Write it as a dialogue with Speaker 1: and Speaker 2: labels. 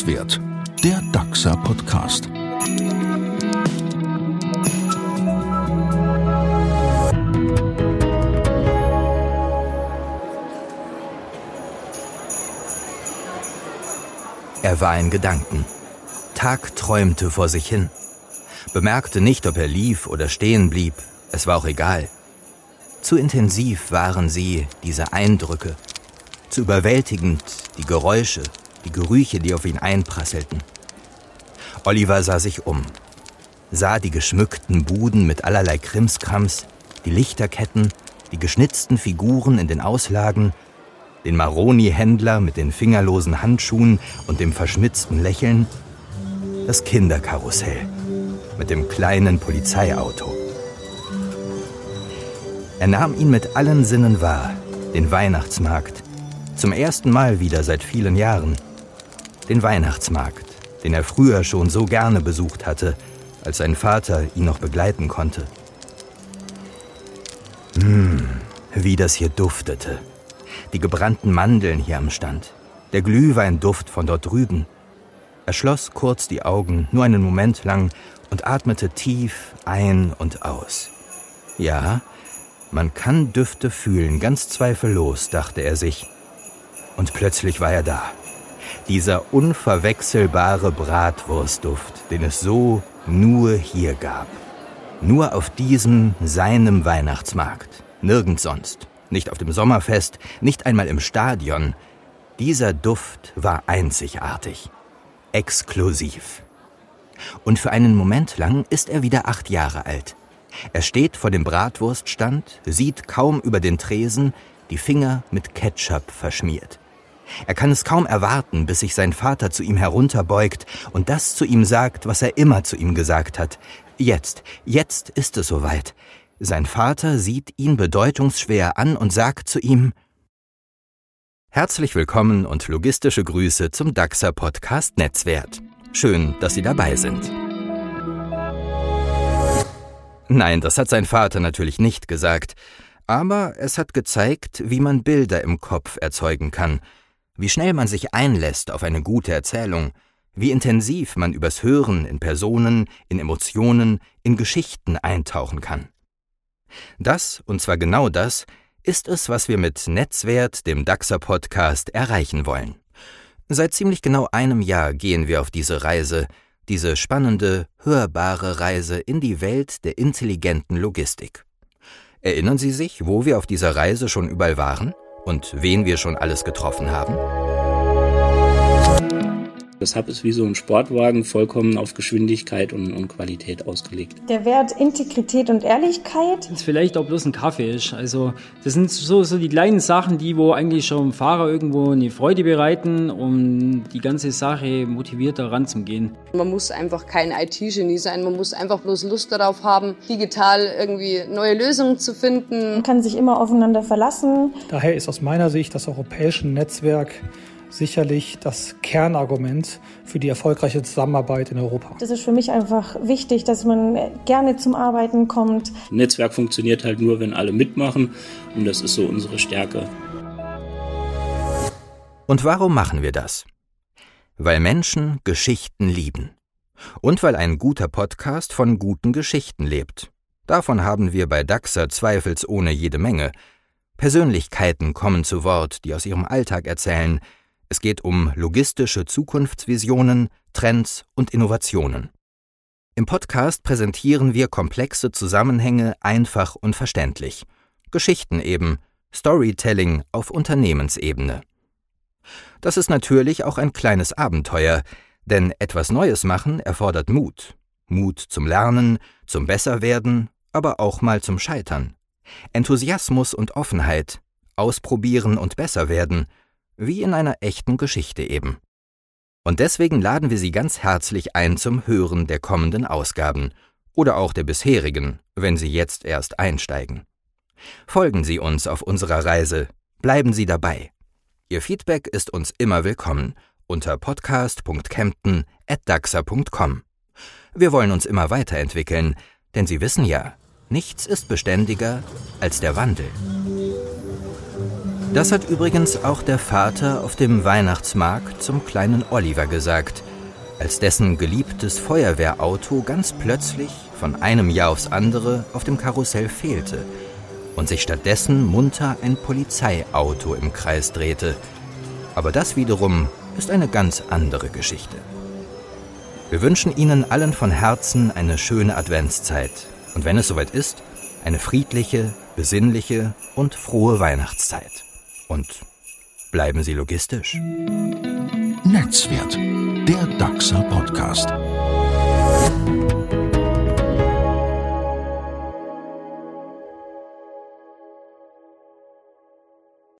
Speaker 1: Netzwert, der DAXA Podcast.
Speaker 2: Er war in Gedanken. Tag träumte vor sich hin. Bemerkte nicht, ob er lief oder stehen blieb. Es war auch egal. Zu intensiv waren sie, diese Eindrücke. Zu überwältigend, die Geräusche, die Gerüche, die auf ihn einprasselten. Oliver sah sich um, sah die geschmückten Buden mit allerlei Krimskrams, die Lichterketten, die geschnitzten Figuren in den Auslagen, den Maroni-Händler mit den fingerlosen Handschuhen und dem verschmitzten Lächeln, das Kinderkarussell mit dem kleinen Polizeiauto. Er nahm ihn mit allen Sinnen wahr, den Weihnachtsmarkt, zum ersten Mal wieder seit vielen Jahren. Den Weihnachtsmarkt, den er früher schon so gerne besucht hatte, als sein Vater ihn noch begleiten konnte. Hm, wie das hier duftete. Die gebrannten Mandeln hier am Stand, der Glühweinduft von dort drüben. Er schloss kurz die Augen, nur einen Moment lang, und atmete tief ein und aus. Ja, man kann Düfte fühlen, ganz zweifellos, dachte er sich. Und plötzlich war er da. Dieser unverwechselbare Bratwurstduft, den es so nur hier gab. Nur auf diesem, seinem Weihnachtsmarkt. Nirgends sonst. Nicht auf dem Sommerfest, nicht einmal im Stadion. Dieser Duft war einzigartig. Exklusiv. Und für einen Moment lang ist er wieder acht Jahre alt. Er steht vor dem Bratwurststand, sieht kaum über den Tresen, die Finger mit Ketchup verschmiert. Er kann es kaum erwarten, bis sich sein Vater zu ihm herunterbeugt und das zu ihm sagt, was er immer zu ihm gesagt hat. Jetzt, jetzt ist es soweit. Sein Vater sieht ihn bedeutungsschwer an und sagt zu ihm Herzlich willkommen und logistische Grüße zum DAXA Podcast Netzwert. Schön, dass Sie dabei sind. Nein, das hat sein Vater natürlich nicht gesagt, aber es hat gezeigt, wie man Bilder im Kopf erzeugen kann, wie schnell man sich einlässt auf eine gute Erzählung, wie intensiv man übers Hören in Personen, in Emotionen, in Geschichten eintauchen kann. Das, und zwar genau das, ist es, was wir mit Netzwert, dem DAXer Podcast, erreichen wollen. Seit ziemlich genau einem Jahr gehen wir auf diese Reise, diese spannende, hörbare Reise in die Welt der intelligenten Logistik. Erinnern Sie sich, wo wir auf dieser Reise schon überall waren und wen wir schon alles getroffen haben?
Speaker 3: Das Hub ist wie so ein Sportwagen, vollkommen auf Geschwindigkeit und, und, Qualität ausgelegt.
Speaker 4: Der Wert Integrität und Ehrlichkeit.
Speaker 5: Das vielleicht auch bloß ein Kaffee ist. Also das sind so, so die kleinen Sachen, die wo eigentlich schon dem Fahrer irgendwo eine Freude bereiten, um die ganze Sache motivierter ranzugehen.
Speaker 6: Man muss einfach kein IT-Genie sein, man muss einfach bloß Lust darauf haben, digital irgendwie neue Lösungen zu finden.
Speaker 4: Man kann sich immer aufeinander verlassen.
Speaker 7: Daher ist aus meiner Sicht das europäische Netzwerk sicherlich das Kernargument für die erfolgreiche Zusammenarbeit in Europa.
Speaker 4: Das ist für mich einfach wichtig, dass man gerne zum Arbeiten kommt.
Speaker 3: Ein Netzwerk funktioniert halt nur, wenn alle mitmachen und das ist so unsere Stärke.
Speaker 2: Und warum machen wir das? Weil Menschen Geschichten lieben. Und weil ein guter Podcast von guten Geschichten lebt. Davon haben wir bei DAXA zweifelsohne jede Menge. Persönlichkeiten kommen zu Wort, die aus ihrem Alltag erzählen, es geht um logistische Zukunftsvisionen, Trends und Innovationen. Im Podcast präsentieren wir komplexe Zusammenhänge einfach und verständlich. Geschichten eben, Storytelling auf Unternehmensebene. Das ist natürlich auch ein kleines Abenteuer, denn etwas Neues machen erfordert Mut. Mut zum Lernen, zum Besserwerden, aber auch mal zum Scheitern. Enthusiasmus und Offenheit, ausprobieren und besser werden – wie in einer echten Geschichte eben. Und deswegen laden wir Sie ganz herzlich ein zum Hören der kommenden Ausgaben oder auch der bisherigen, wenn Sie jetzt erst einsteigen. Folgen Sie uns auf unserer Reise, bleiben Sie dabei. Ihr Feedback ist uns immer willkommen unter podcast.kempten@daxa.com. Wir wollen uns immer weiterentwickeln, denn Sie wissen ja, nichts ist beständiger als der Wandel. Das hat übrigens auch der Vater auf dem Weihnachtsmarkt zum kleinen Oliver gesagt, als dessen geliebtes Feuerwehrauto ganz plötzlich von einem Jahr aufs andere auf dem Karussell fehlte und sich stattdessen munter ein Polizeiauto im Kreis drehte. Aber das wiederum ist eine ganz andere Geschichte. Wir wünschen Ihnen allen von Herzen eine schöne Adventszeit und wenn es soweit ist, eine friedliche, besinnliche und frohe Weihnachtszeit. Und bleiben Sie logistisch.
Speaker 1: Netzwert, der DAXA Podcast.